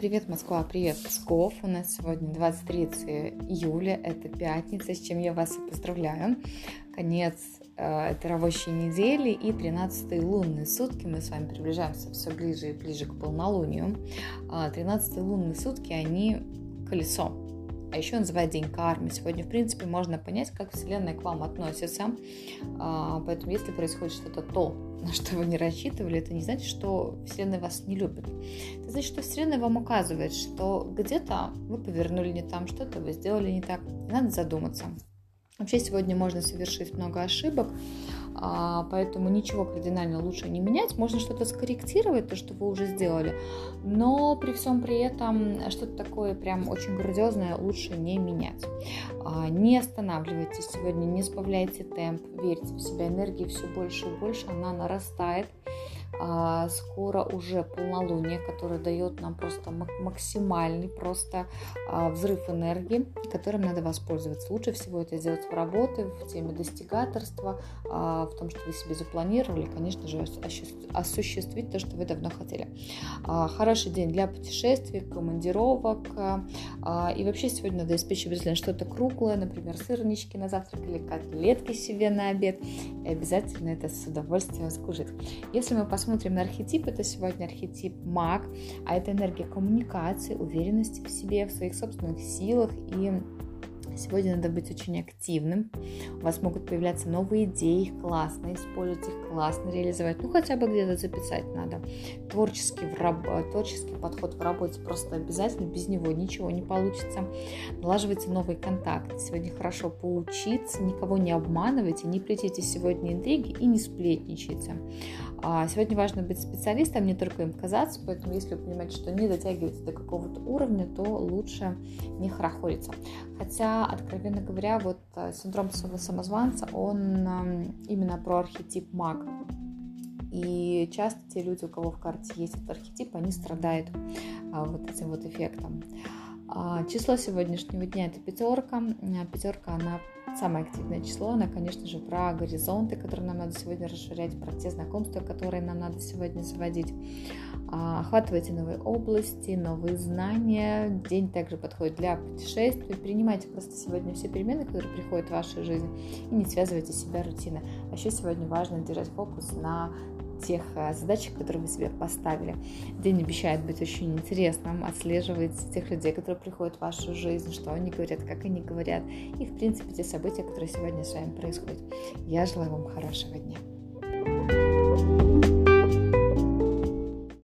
Привет, Москва, привет, Псков. У нас сегодня 23 июля, это пятница, с чем я вас и поздравляю. Конец э, этой рабочей недели и 13 лунные сутки. Мы с вами приближаемся все ближе и ближе к полнолунию. 13 а, лунные сутки, они колесо а еще называют День кармы. Сегодня, в принципе, можно понять, как Вселенная к вам относится. А, поэтому, если происходит что-то то, на что вы не рассчитывали, это не значит, что Вселенная вас не любит. Это значит, что Вселенная вам указывает, что где-то вы повернули не там, что-то вы сделали не так. И надо задуматься. Вообще сегодня можно совершить много ошибок, а, поэтому ничего кардинально лучше не менять. Можно что-то скорректировать, то, что вы уже сделали, но при всем при этом что-то такое прям очень грандиозное лучше не менять. А, не останавливайтесь сегодня, не сбавляйте темп, верьте в себя, энергии все больше и больше, она нарастает. А, скоро уже полнолуние, которое дает нам просто максимальный просто а, взрыв энергии, которым надо воспользоваться. Лучше всего это сделать в работе, в теме достигаторства, а, в том, что вы себе запланировали, конечно же, осуществить то, что вы давно хотели. Хороший день для путешествий, командировок. И вообще сегодня надо испечь обязательно что-то круглое, например, сырнички на завтрак или котлетки себе на обед. И обязательно это с удовольствием скушать. Если мы посмотрим посмотрим на архетип, это сегодня архетип маг, а это энергия коммуникации, уверенности в себе, в своих собственных силах и Сегодня надо быть очень активным. У вас могут появляться новые идеи, их классно использовать, их классно реализовать. Ну, хотя бы где-то записать надо. Творческий, в раб... Творческий подход в работе просто обязательно. Без него ничего не получится. Налаживайте новые контакты. Сегодня хорошо поучиться, никого не обманывайте, не плетите сегодня интриги и не сплетничайте. А сегодня важно быть специалистом, не только им казаться, поэтому если вы понимаете, что не дотягиваете до какого-то уровня, то лучше не хорохориться. Хотя, откровенно говоря, вот э, синдром самозванца, он именно про архетип маг. И часто те люди, у кого в карте есть этот архетип, они страдают а, вот этим вот эффектом. А, число сегодняшнего дня это пятерка. Пятерка, она самое активное число, она, конечно же, про горизонты, которые нам надо сегодня расширять, про те знакомства, которые нам надо сегодня заводить. А, охватывайте новые области, новые знания. День также подходит для путешествий. Принимайте просто сегодня все перемены, которые приходят в вашу жизнь, и не связывайте себя рутиной. А еще сегодня важно держать фокус на тех э, задач, которые вы себе поставили. День обещает быть очень интересным, отслеживать тех людей, которые приходят в вашу жизнь, что они говорят, как они говорят, и, в принципе, те события, которые сегодня с вами происходят. Я желаю вам хорошего дня.